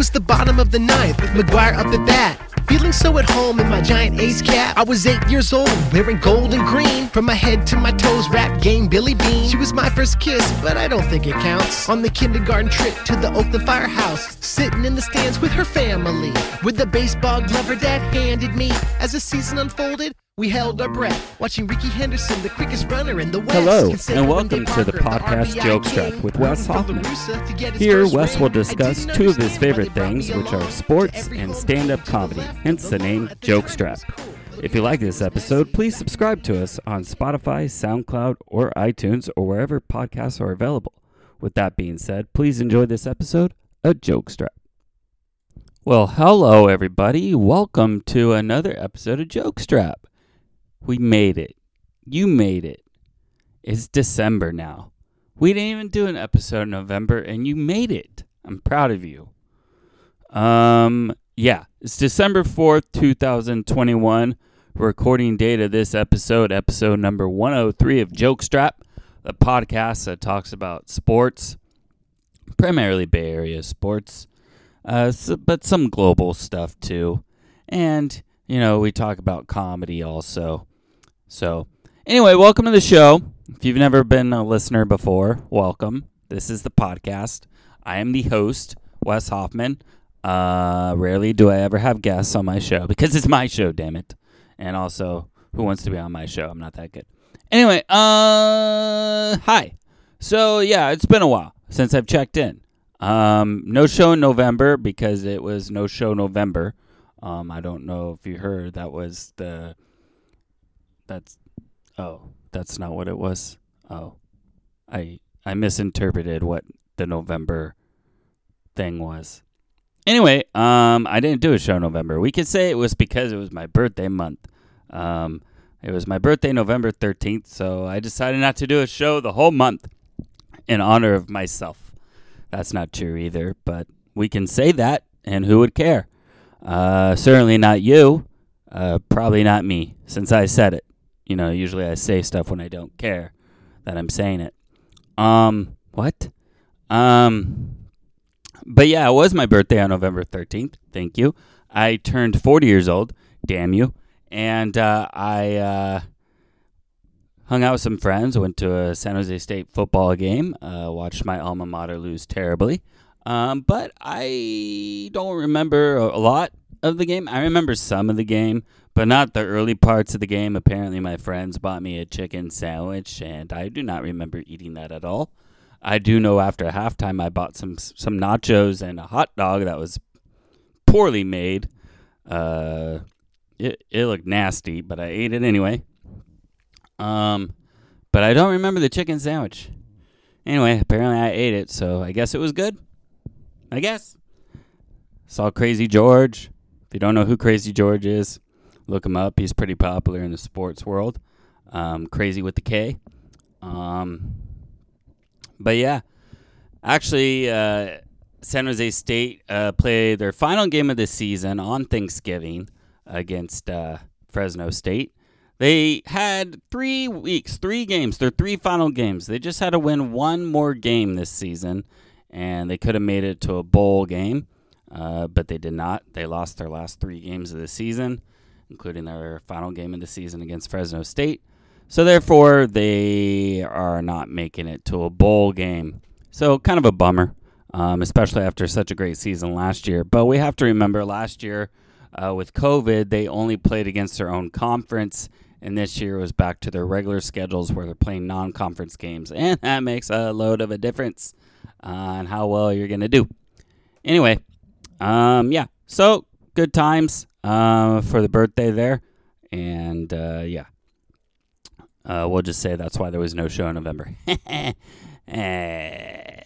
was the bottom of the ninth with McGuire up at bat. Feeling so at home in my giant ace cap. I was eight years old, wearing gold and green. From my head to my toes, rap game Billy Beane. She was my first kiss, but I don't think it counts. On the kindergarten trip to the Oakland Firehouse, sitting in the stands with her family. With the baseball glove her dad handed me. As the season unfolded, we held our breath, watching Rickey Henderson, the quickest runner in the West. Hello, and welcome to the podcast RBI Jokestrap king, with Wes Hoffman. LaRussa to get his Here, Wes will discuss two of his favorite things, which are sports and stand up game to the comedy, hence the name Joke think Jokestrap. that's cool. If you like this episode, please subscribe to us on Spotify, SoundCloud, or iTunes, or wherever podcasts are available. With that being said, please enjoy this episode of Jokestrap. Well, hello, everybody. Welcome to another episode of Jokestrap. We made it. You made it. It's December now. We didn't even do an episode in November, and you made it. I'm proud of you. Um, yeah, it's December 4th, 2021. Recording date of this episode, episode number 103 of Joke Jokestrap, the podcast that talks about sports, primarily Bay Area sports, uh, so, but some global stuff too. And, you know, we talk about comedy also. So, anyway, welcome to the show. If you've never been a listener before, welcome. This is the podcast. I am the host, Wes Hoffman. Uh, rarely do I ever have guests on my show because it's my show, damn it. And also, who wants to be on my show? I'm not that good. Anyway, uh, hi. So yeah, it's been a while since I've checked in. Um, no show in November because it was no show November. Um, I don't know if you heard that was the. That's, oh, that's not what it was. Oh, I I misinterpreted what the November thing was. Anyway, um, I didn't do a show in November. We could say it was because it was my birthday month. Um, it was my birthday, November 13th, so I decided not to do a show the whole month in honor of myself. That's not true either, but we can say that, and who would care? Uh, certainly not you. Uh, probably not me, since I said it. You know, usually I say stuff when I don't care that I'm saying it. Um, what? Um, but yeah, it was my birthday on November 13th. Thank you. I turned 40 years old. Damn you. And uh, I uh, hung out with some friends, went to a San Jose State football game, uh, watched my alma mater lose terribly. Um, but I don't remember a a lot of the game. I remember some of the game, but not the early parts of the game. Apparently, my friends bought me a chicken sandwich, and I do not remember eating that at all. I do know after halftime I bought some some nachos and a hot dog that was poorly made. Uh, it it looked nasty, but I ate it anyway. Um, but I don't remember the chicken sandwich. Anyway, apparently I ate it, so I guess it was good. I guess. Saw Crazy George. If you don't know who Crazy George is, look him up. He's pretty popular in the sports world. Um, crazy with the K. Um, but yeah, actually, uh, San Jose State uh, played their final game of the season on Thanksgiving against uh, Fresno State. They had three weeks, three games, their three final games. They just had to win one more game this season, and they could have made it to a bowl game, uh, but they did not. They lost their last three games of the season, including their final game of the season against Fresno State. So therefore, they are not making it to a bowl game. So kind of a bummer, um, especially after such a great season last year. But we have to remember last year uh, with COVID, they only played against their own conference, and this year was back to their regular schedules where they're playing non-conference games, and that makes a load of a difference on how well you're gonna do. Anyway, um, yeah. So good times uh, for the birthday there, and uh, yeah. Uh, we'll just say that's why there was no show in November. Eh.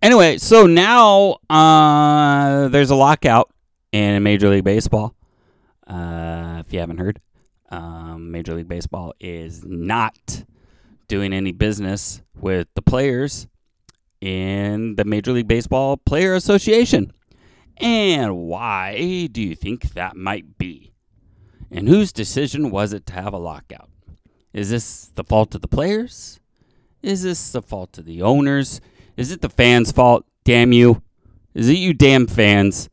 anyway, so now uh, there's a lockout in Major League Baseball. Uh, if you haven't heard, um, Major League Baseball is not doing any business with the players in the Major League Baseball Player Association. And why do you think that might be? And whose decision was it to have a lockout? Is this the fault of the players? Is this the fault of the owners? Is it the fans' fault? Damn you. Is it you damn fans?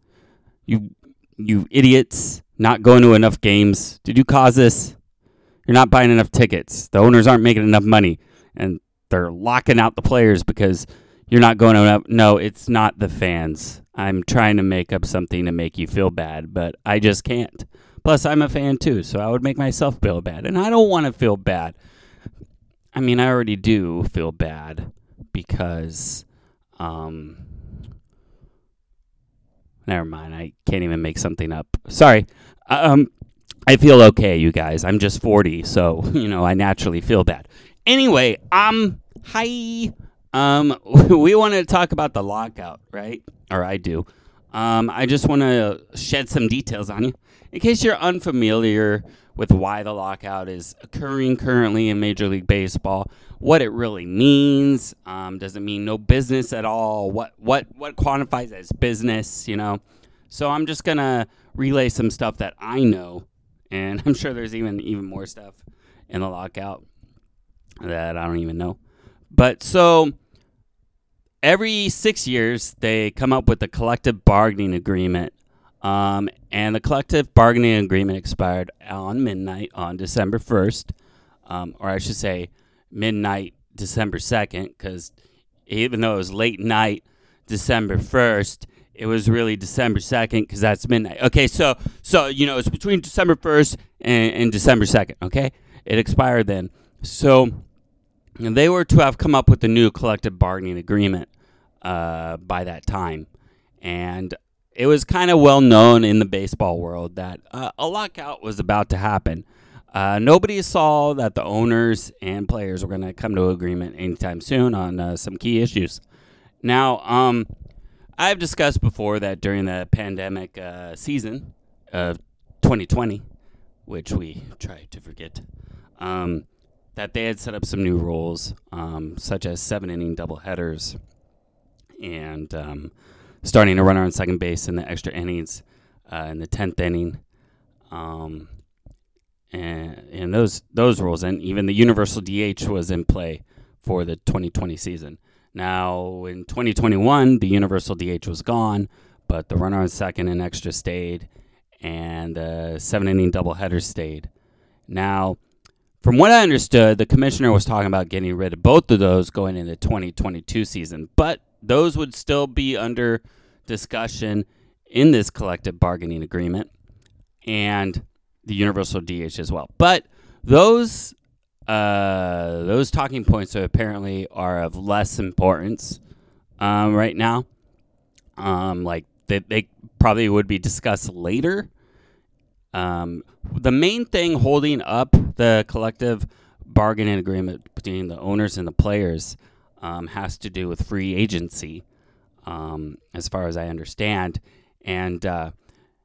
You you idiots not going to enough games. Did you cause this? You're not buying enough tickets. The owners aren't making enough money and they're locking out the players because you're not going to enough. No, it's not the fans. I'm trying to make up something to make you feel bad, but I just can't. Plus, I'm a fan too, so I would make myself feel bad. And I don't want to feel bad. I mean, I already do feel bad because, um, never mind. I can't even make something up. Sorry. Um, I feel okay, you guys. I'm just 40, so, you know, I naturally feel bad. Anyway, um, hi. Um, we wanted to talk about the lockout, right? Or I do. Um, I just want to shed some details on you. In case you're unfamiliar with why the lockout is occurring currently in Major League Baseball, what it really means. Um, does it mean no business at all? What what what quantifies as business? You know. So I'm just gonna relay some stuff that I know, and I'm sure there's even even more stuff in the lockout that I don't even know. But so every six years they come up with a collective bargaining agreement um, and the collective bargaining agreement expired on midnight on December 1st, um, or I should say midnight December 2nd, because even though it was late night December 1st, it was really December 2nd because that's midnight. Okay, so so you know it's between December 1st and, and December 2nd. Okay, it expired then. So they were to have come up with a new collective bargaining agreement uh, by that time, and it was kind of well known in the baseball world that uh, a lockout was about to happen. Uh, nobody saw that the owners and players were going to come to agreement anytime soon on uh, some key issues. Now, um, I've discussed before that during the pandemic uh, season of 2020, which we try to forget, um, that they had set up some new rules, um, such as seven inning doubleheaders and um, starting a runner on second base in the extra innings uh, in the tenth inning, um, and and those those rules, and even the universal DH was in play for the 2020 season. Now in 2021, the universal DH was gone, but the runner on second and extra stayed, and the seven inning doubleheader stayed. Now. From what I understood, the commissioner was talking about getting rid of both of those going into the 2022 season, but those would still be under discussion in this collective bargaining agreement and the universal DH as well. But those uh, those talking points apparently are of less importance um, right now. Um, like they, they probably would be discussed later. Um, the main thing holding up the collective bargaining agreement between the owners and the players um, has to do with free agency, um, as far as I understand. And uh,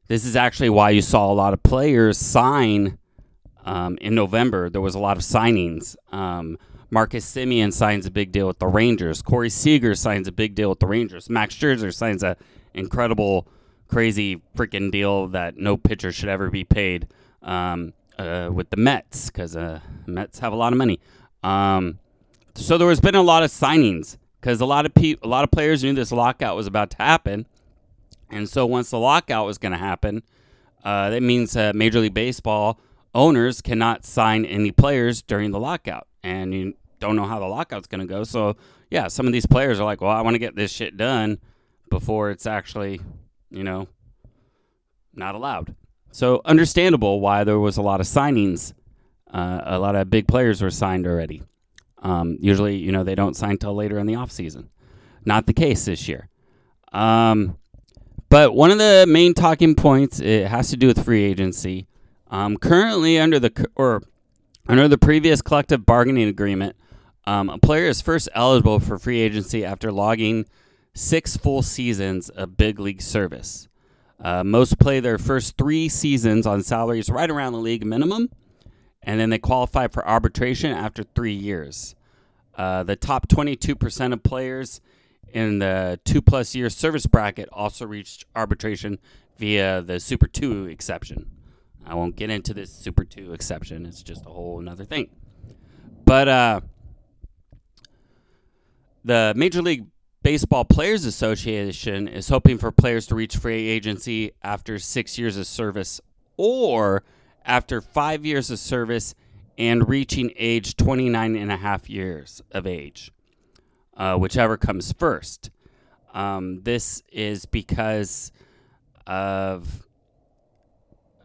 this is actually why you saw a lot of players sign um, in November. There was a lot of signings. Um, Marcus Semien signs a big deal with the Rangers. Corey Seager signs a big deal with the Rangers. Max Scherzer signs a incredible, crazy freaking deal that no pitcher should ever be paid um, uh, with the Mets because uh, Mets have a lot of money. Um, so there has been a lot of signings because a lot of pe- a lot of players knew this lockout was about to happen, and so once the lockout was going to happen, uh, that means uh, Major League Baseball owners cannot sign any players during the lockout, and you don't know how the lockout's going to go. So yeah, some of these players are like, well, I want to get this shit done before it's actually, you know, not allowed. So understandable why there was a lot of signings. Uh, a lot of big players were signed already. Um, usually, you know, they don't sign till later in the off season. Not the case this year. Um, but one of the main talking points it has to do with free agency. Um, currently, under the or under the previous collective bargaining agreement, um, a player is first eligible for free agency after logging six full seasons of big league service. Uh, most play their first three seasons on salaries right around the league minimum and then they qualify for arbitration after three years. Uh, the top 22% of players in the two plus year service bracket also reached arbitration via the Super 2 exception. I won't get into this Super 2 exception, it's just a whole another thing. But uh, the Major League Baseball Players Association is hoping for players to reach free agency after six years of service or after five years of service and reaching age 29 and a half years of age, uh, whichever comes first. Um, this is because of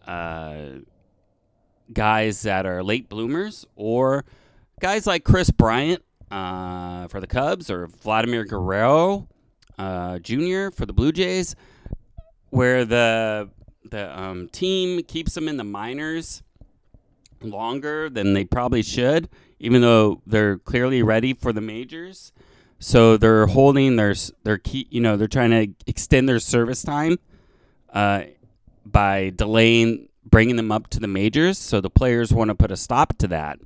uh, guys that are late bloomers or guys like Kris Bryant uh, for the Cubs or Vladimir Guerrero uh, Jr. for the Blue Jays, where the the um, team keeps them in the minors longer than they probably should, even though they're clearly ready for the majors. So they're holding their their key. You know, they're trying to extend their service time uh, by delaying bringing them up to the majors. So the players want to put a stop to that,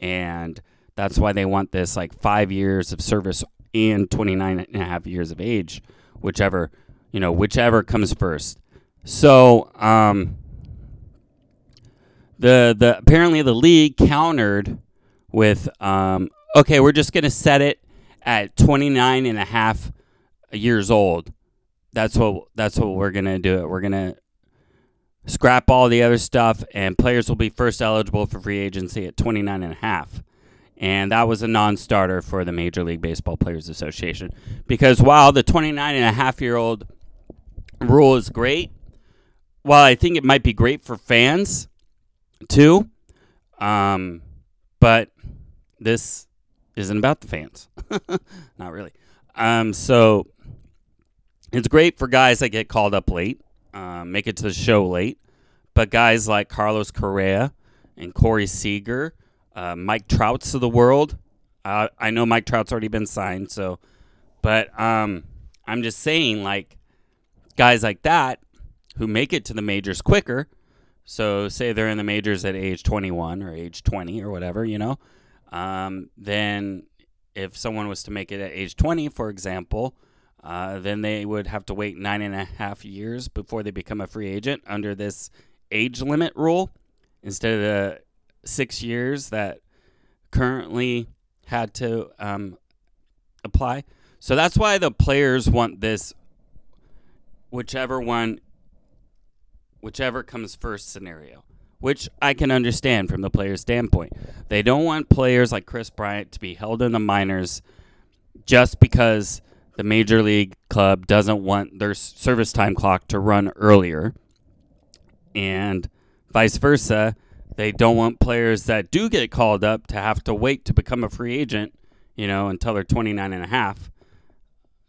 and that's why they want this like five years of service and 29 and a half years of age, whichever you know, whichever comes first. So um, the the apparently the league countered with um, okay, we're just going to set it at 29 and a half years old. That's what that's what we're going to do it. We're going to scrap all the other stuff and players will be first eligible for free agency at 29 and a half. And that was a non-starter for the Major League Baseball Players Association because while the 29 and a half year old rule is great, while I think it might be great for fans too, um, but this isn't about the fans. Not really. Um, so it's great for guys that get called up late, uh, make it to the show late. But guys like Carlos Correa and Corey Seager, uh, Mike Trout's of the world. Uh, I know Mike Trout's already been signed, so, but um, I'm just saying, like guys like that who make it to the majors quicker. So, say they're in the majors at age 21 or age 20 or whatever, you know, um, then if someone was to make it at age 20, for example, uh, then they would have to wait nine and a half years before they become a free agent under this age limit rule instead of the six years that currently had to um, apply. So that's why the players want this, whichever one, whichever comes first scenario which I can understand from the player's standpoint. They don't want players like Kris Bryant to be held in the minors just because the major league club doesn't want their service time clock to run earlier. And vice versa, they don't want players that do get called up to have to wait to become a free agent, you know, until they're 29 and a half.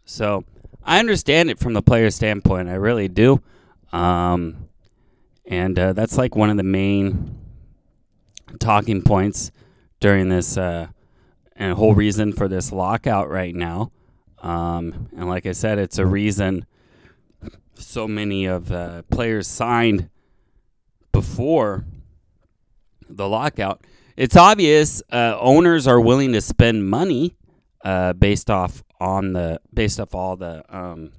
So, I understand it from the player's standpoint. I really do. Um, and uh, that's like one of the main talking points during this uh, and whole reason for this lockout right now. Um, and like I said, it's a reason so many of the players signed before the lockout. It's obvious uh, owners are willing to spend money uh, based off on the based off all the um,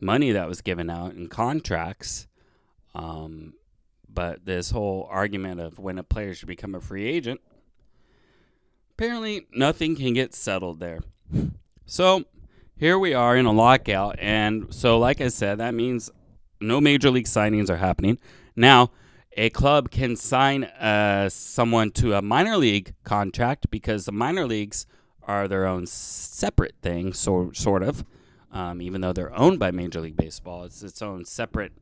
money that was given out in contracts um, but this whole argument of when a player should become a free agent, apparently nothing can get settled there. So here we are in a lockout. And so, like I said, that means no major league signings are happening. Now, a club can sign uh, someone to a minor league contract because the minor leagues are their own separate thing, so, sort of. Um, even though they're owned by Major League Baseball, it's its own separate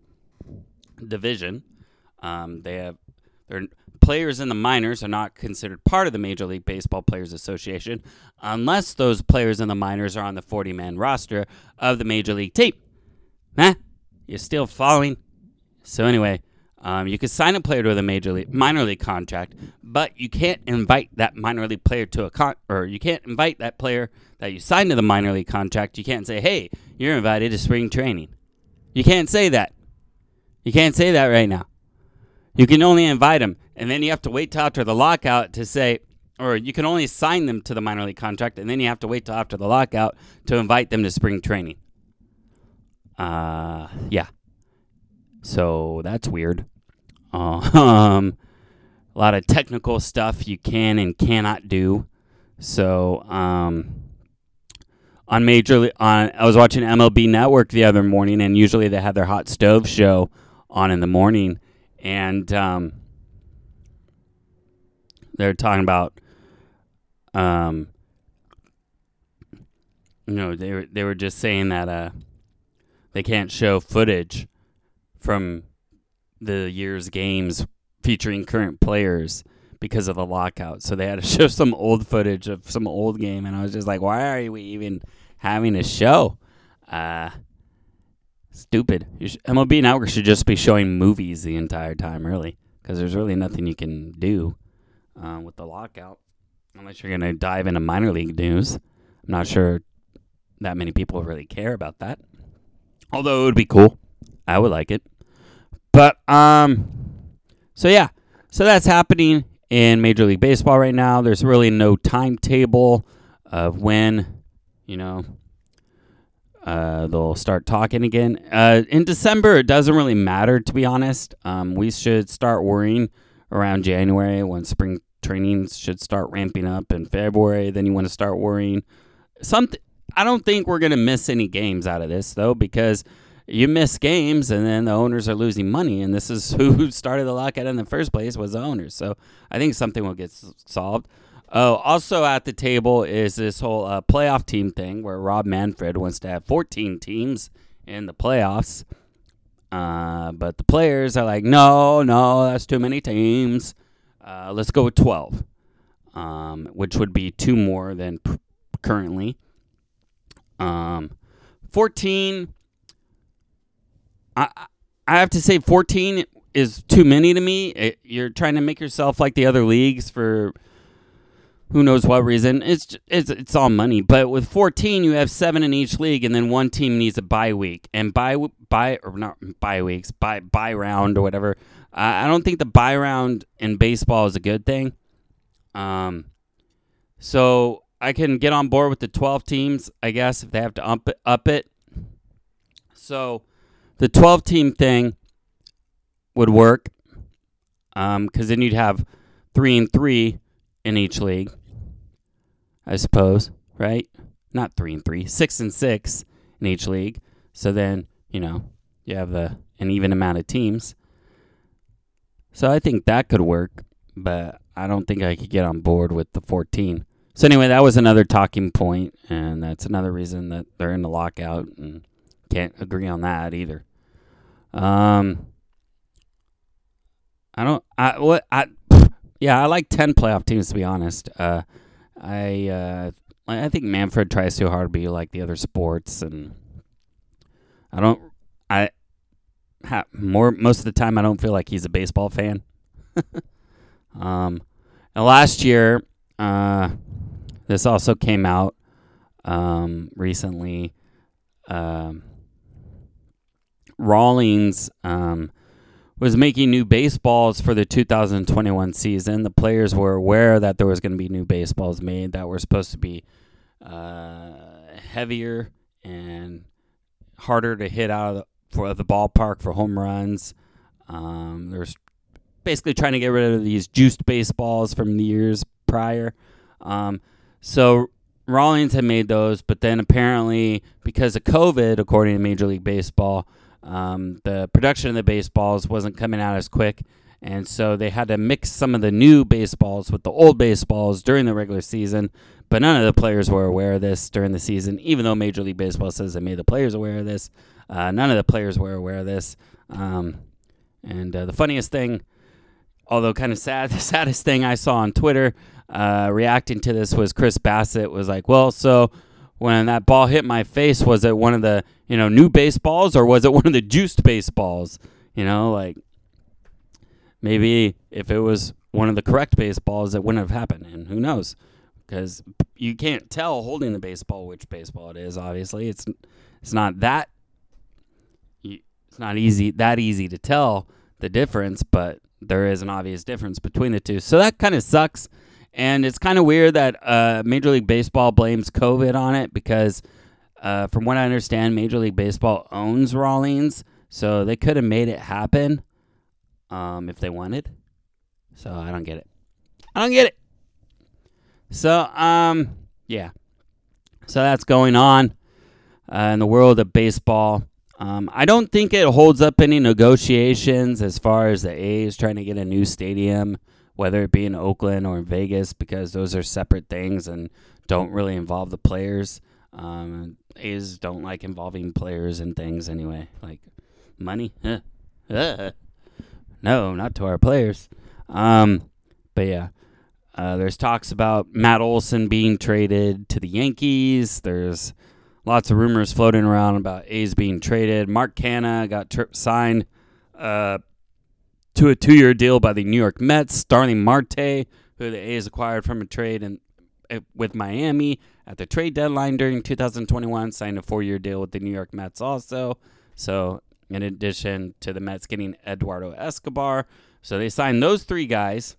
division. Um, they have their players in the minors are not considered part of the Major League Baseball Players Association unless those players in the minors are on the 40 man roster of the Major League team. Huh? You're still following? So, anyway, um, you can sign a player to a major league, minor league contract, but you can't invite that minor league player to a con, or you can't invite that player that you signed to the minor league contract. You can't say, "Hey, you're invited to spring training." You can't say that. You can't say that right now. You can only invite them, and then you have to wait till after the lockout to say, or you can only sign them to the minor league contract, and then you have to wait till after the lockout to invite them to spring training. Uh, yeah. So that's weird. Um, a lot of technical stuff you can and cannot do. So, um, on Major on I was watching MLB Network the other morning, and usually they have their hot stove show on in the morning, and um, they're talking about um, you know they were they were just saying that uh they can't show footage from the year's games featuring current players because of the lockout. So they had to show some old footage of some old game, and I was just like, why are we even having a show? Uh, stupid. Should, MLB Network should just be showing movies the entire time, really, because there's really nothing you can do uh, with the lockout unless you're going to dive into minor league news. I'm not sure that many people really care about that. Although it would be cool. I would like it. But um so yeah. So that's happening in Major League Baseball right now. There's really no timetable of when, you know, uh, they'll start talking again. Uh, in December, it doesn't really matter, to be honest. Um, we should start worrying around January when spring trainings should start ramping up in February. Then you want to start worrying. Something I don't think we're to miss any games out of this, though, because you miss games and then the owners are losing money. And this is who started the lockout in the first place was the owners. So I think something will get solved. Oh, also at the table is this whole uh, playoff team thing where Rob Manfred wants to have 14 teams in the playoffs. Uh, but the players are like, no, no, that's too many teams. Uh, let's go with 12, um, which would be two more than currently. Um, 14. I I have to say 14 is too many to me. It, you're trying to make yourself like the other leagues for who knows what reason. It's it's it's all money. But with 14, you have seven in each league, and then one team needs a bye week and bye bye or not bye weeks, bye bye round or whatever. I don't think the bye round in baseball is a good thing. Um, so I can get on board with the 12 teams, I guess, if they have to up it. Up it. So the 12 team thing would work because um, then you'd have three and three in each league, I suppose, right? Not three and three, six and six in each league. So then, you know, you have the, an even amount of teams. So I think that could work, but I don't think I could get on board with the 14. So anyway, that was another talking point, and that's another reason that they're in the lockout and can't agree on that either. Um, I don't. I what I. Yeah, I like ten playoff teams to be honest. Uh, I uh, I think Manfred tries too hard to be like the other sports, and I don't. I ha, more most of the time I don't feel like he's a baseball fan. um, and last year, uh, this also came out um, recently. Um, Rawlings um, was making new baseballs for the 2021 season. The players were aware that there was going to be new baseballs made that were supposed to be uh, heavier and harder to hit out of the, for the ballpark for home runs. Um, there's basically trying to get rid of these juiced baseballs from the years prior. Um, so Rawlings had made those, but then apparently because of COVID, according to Major League Baseball, um, the production of the baseballs wasn't coming out as quick, and so they had to mix some of the new baseballs with the old baseballs during the regular season. But none of the players were aware of this during the season, even though Major League Baseball says they made the players aware of this. Uh, none of the players were aware of this. Um, and uh, the funniest thing, although kind of sad, the saddest thing I saw on Twitter uh, reacting to this was Chris Bassitt was like, "Well, so when that ball hit my face, was it one of the you know new baseballs or was it one of the juiced baseballs? You know, like maybe if it was one of the correct baseballs, it wouldn't have happened, and who knows? Because you can't tell holding the baseball which baseball it is. Obviously, it's it's not that it's not easy that easy to tell the difference, but there is an obvious difference between the two. So that kind of sucks. And it's kind of weird that uh, Major League Baseball blames COVID on it because, uh, from what I understand, Major League Baseball owns Rawlings, so they could have made it happen um, if they wanted. So I don't get it. I don't get it. So um, yeah. So that's going on uh, in the world of baseball. Um, I don't think it holds up any negotiations as far as the A's trying to get a new stadium, whether it be in Oakland or in Vegas, because those are separate things and don't really involve the players. Um, A's don't like involving players and things anyway, like money. no, not to our players. Um, but yeah, uh, there's talks about Matt Olson being traded to the Yankees. There's lots of rumors floating around about A's being traded. Mark Canha got tri- signed uh, to a two-year deal by the New York Mets. Starling Marte, who the A's acquired from a trade and uh, with Miami at the trade deadline during 2021, signed a four-year deal with the New York Mets also. So, in addition to the Mets getting Eduardo Escobar, so they signed those three guys,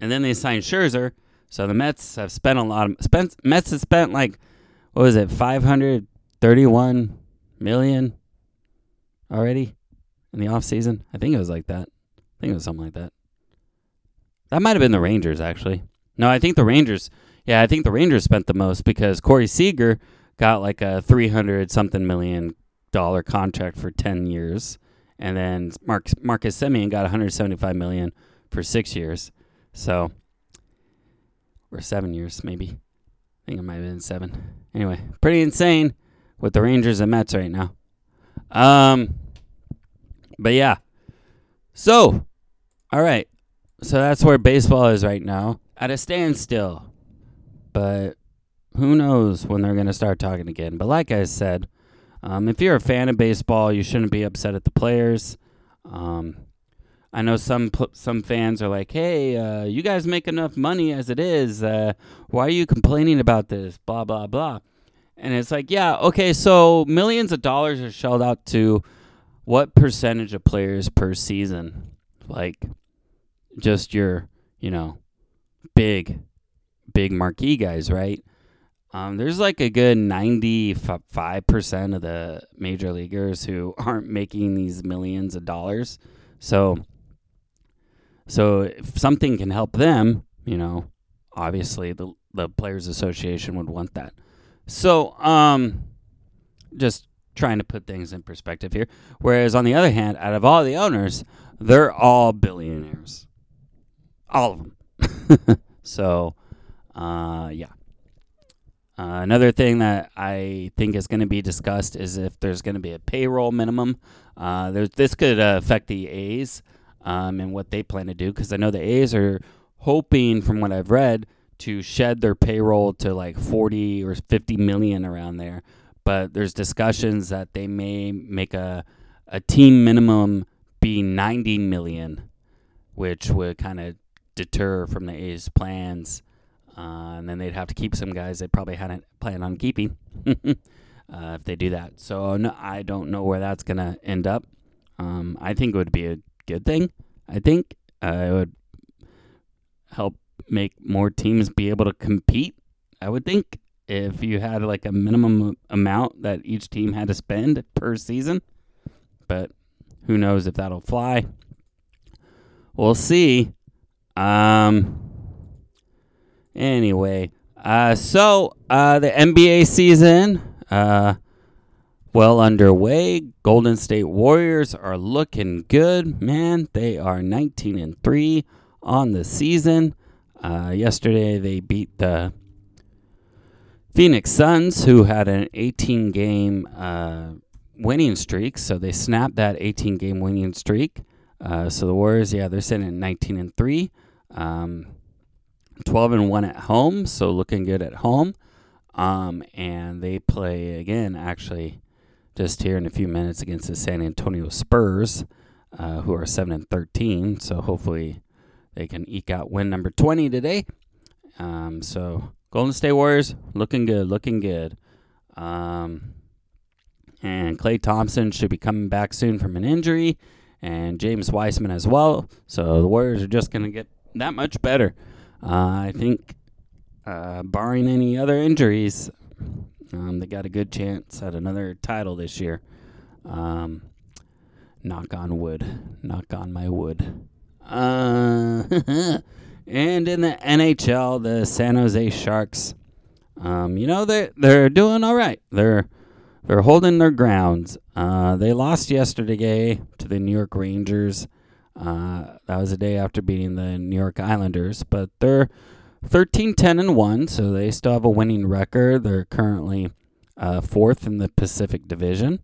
and then they signed Scherzer. So the Mets have spent a lot of spent Mets have spent like what was it, 531 million already in the offseason? I think it was like that. I think it was something like that. That might have been the Rangers, actually. No, I think the Rangers, yeah, I think the Rangers spent the most because Corey Seager got like a 300 something million dollar contract for 10 years. And then Mark, Marcus Semien got 175 million for six years. So, or seven years, maybe. I think it might have been seven. Anyway, pretty insane with the Rangers and Mets right now. Um, but yeah. So, all right. So that's where baseball is right now at a standstill. But who knows when they're going to start talking again. But like I said, um, if you're a fan of baseball, you shouldn't be upset at the players. Um, I know some some fans are like, "Hey, uh, you guys make enough money as it is. Uh, why are you complaining about this?" Blah blah blah. And it's like, yeah, okay, so millions of dollars are shelled out to what percentage of players per season? Like, just your, you know, big, big marquee guys, right? Um, there's like a good 95% of the major leaguers who aren't making these millions of dollars. So, so if something can help them, you know, obviously the the players association would want that. So, um just trying to put things in perspective here. Whereas on the other hand, out of all the owners, they're all billionaires. All of them. so, uh yeah. Uh, another thing that I think is going to be discussed is if there's going to be a payroll minimum. Uh, this could uh, affect the A's um, and what they plan to do because I know the A's are hoping, from what I've read, to shed their payroll to like 40 or 50 million around there. But there's discussions that they may make a a team minimum be 90 million, which would kind of deter from the A's plans. Uh, and then they'd have to keep some guys they probably hadn't planned on keeping uh, if they do that. So no, I don't know where that's going to end up. Um, I think it would be a good thing. I think uh, it would help make more teams be able to compete. I would think if you had like a minimum amount that each team had to spend per season, but who knows if that'll fly. We'll see. Um. Anyway, uh, so uh, the NBA season, uh, well underway. Golden State Warriors are looking good, man. They are 19 and 3 on the season. Uh, yesterday they beat the Phoenix Suns, who had an 18 game uh, winning streak. So they snapped that 18 game winning streak. Uh, so the Warriors, yeah, they're sitting at 19 and 3. Um, 12 and 1 at home, so looking good at home. Um, and they play again, actually, just here in a few minutes against the San Antonio Spurs, uh, who are 7 and 13. So hopefully they can eke out win number 20 today. Um, so Golden State Warriors looking good, looking good. Um, and Klay Thompson should be coming back soon from an injury, and James Wiseman as well. So the Warriors are just going to get that much better. Uh, I think, uh, barring any other injuries, um, they got a good chance at another title this year. Um, knock on wood. Knock on my wood. Uh, and in the NHL, the San Jose Sharks um, you know they they're doing all right. They're they're holding their grounds. Uh, they lost yesterday to the New York Rangers. Uh, that was a day after beating the New York Islanders, but they're 13 10 and 1, so they still have a winning record. They're currently uh, fourth in the Pacific Division.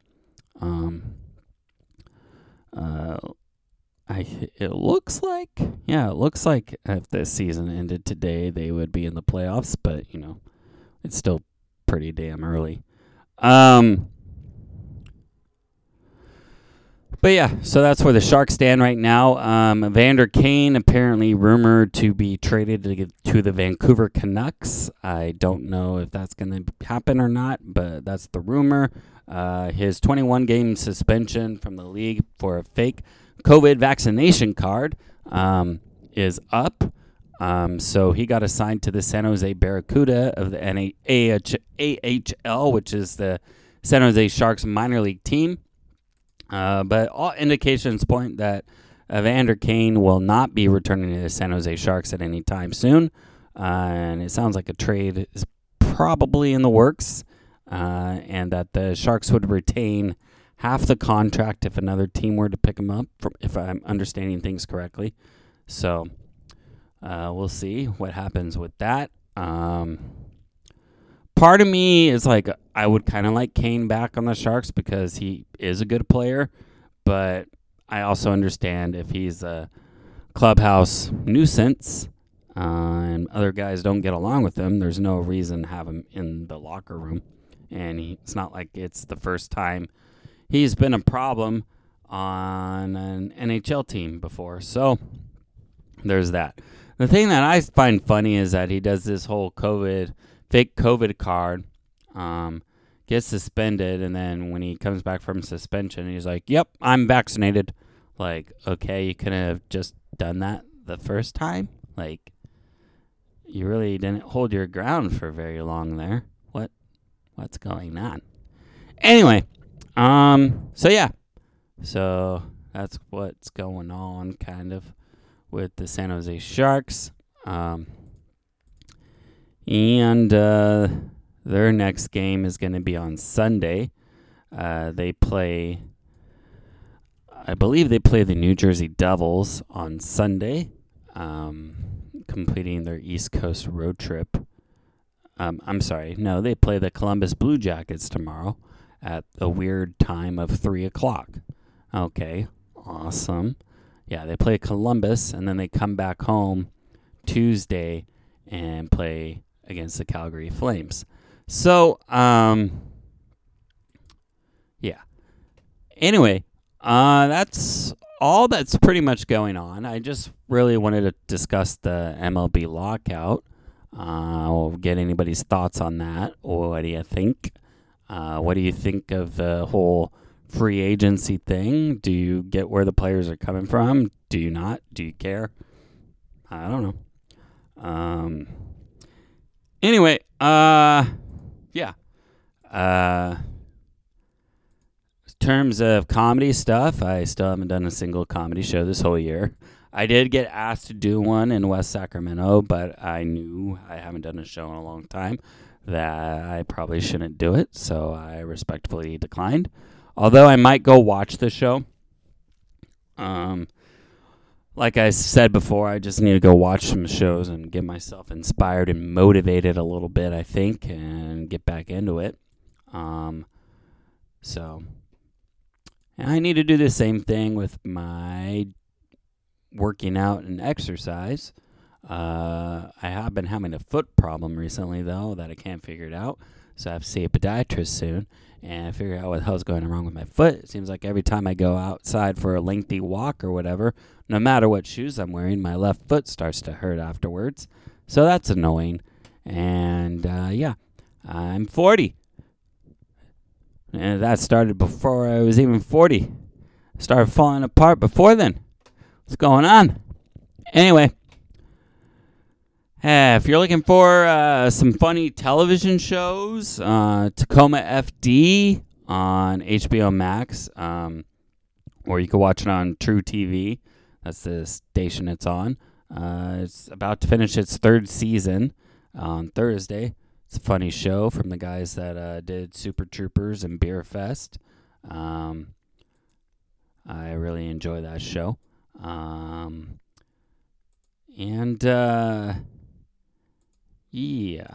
Um, uh, I it looks like yeah, it looks like if the season ended today, they would be in the playoffs, but you know, it's still pretty damn early. Um, but yeah, so that's where the Sharks stand right now. Um, Vander Kane apparently rumored to be traded to, to the Vancouver Canucks. I don't know if that's going to happen or not, but that's the rumor. Uh, his 21 game suspension from the league for a fake COVID vaccination card um, is up. Um, so he got assigned to the San Jose Barracuda of the AHL, which is the San Jose Sharks minor league team. Uh, but all indications point that Evander Kane will not be returning to the San Jose Sharks at any time soon. Uh, and it sounds like a trade is probably in the works, uh, and that the Sharks would retain half the contract if another team were to pick him up, if I'm understanding things correctly. So uh, we'll see what happens with that. Um, part of me is like I would kind of like Kane back on the Sharks because he is a good player, but I also understand if he's a clubhouse nuisance uh, and other guys don't get along with him, there's no reason to have him in the locker room. And he, it's not like it's the first time he's been a problem on an NHL team before. So there's that. The thing that I find funny is that he does this whole COVID fake COVID card, um, gets suspended, and then when he comes back from suspension, he's like, "Yep, I'm vaccinated." Like, okay, you could have just done that the first time. Like, you really didn't hold your ground for very long there. What, what's going on? Anyway, um, so yeah, so that's what's going on, kind of, with the San Jose Sharks. Um, and uh, their next game is going to be on Sunday. Uh, they play, I believe they play the New Jersey Devils on Sunday, um, completing their East Coast road trip. Um, I'm sorry, no, they play the Columbus Blue Jackets tomorrow at a weird time of 3 o'clock. Okay, awesome. Yeah, they play Columbus and then they come back home Tuesday and play against the Calgary Flames. So, um, yeah. Anyway, uh, that's all that's pretty much going on. I just really wanted to discuss the MLB lockout. Uh, get anybody's thoughts on that. What do you think? Uh, what do you think of the whole free agency thing? Do you get where the players are coming from? Do you not? Do you care? I don't know. Um, Anyway, uh, yeah. Uh, terms of comedy stuff, I still haven't done a single comedy show this whole year. I did get asked to do one in West Sacramento, but I knew I haven't done a show in a long time that I probably shouldn't do it, so I respectfully declined. Although I might go watch the show. Um, like I said before, I just need to go watch some shows and get myself inspired and motivated a little bit, I think, and get back into it. Um, so, and I need to do the same thing with my working out and exercise. Uh, I have been having a foot problem recently, though, that I can't figure it out. So I have to see a podiatrist soon and figure out what the hell's going wrong with my foot. It seems like every time I go outside for a lengthy walk or whatever, no matter what shoes I'm wearing, my left foot starts to hurt afterwards. So that's annoying. And uh, yeah, I'm 40. And that started before I was even 40. Started falling apart before then. What's going on? Anyway, uh, if you're looking for uh, some funny television shows, uh, Tacoma FD on HBO Max, um, or you can watch it on truTV. That's the station it's on. Uh, it's about to finish its third season on Thursday. It's a funny show from the guys that uh, did Super Troopers and Beerfest. Um, I really enjoy that show. Um, and uh, yeah.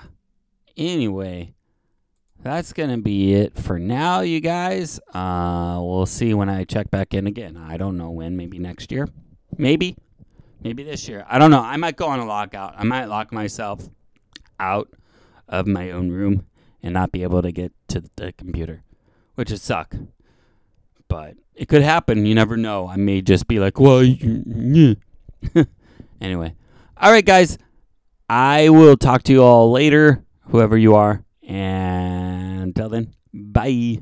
Anyway, that's going to be it for now, you guys. Uh, we'll see when I check back in again. I don't know when. Maybe next year. Maybe. Maybe this year. I don't know. I might go on a lockout. I might lock myself out of my own room and not be able to get to the computer, which would suck. But it could happen. You never know. I may just be like, well, anyway. All right, guys. I will talk to you all later, whoever you are. And until then, bye.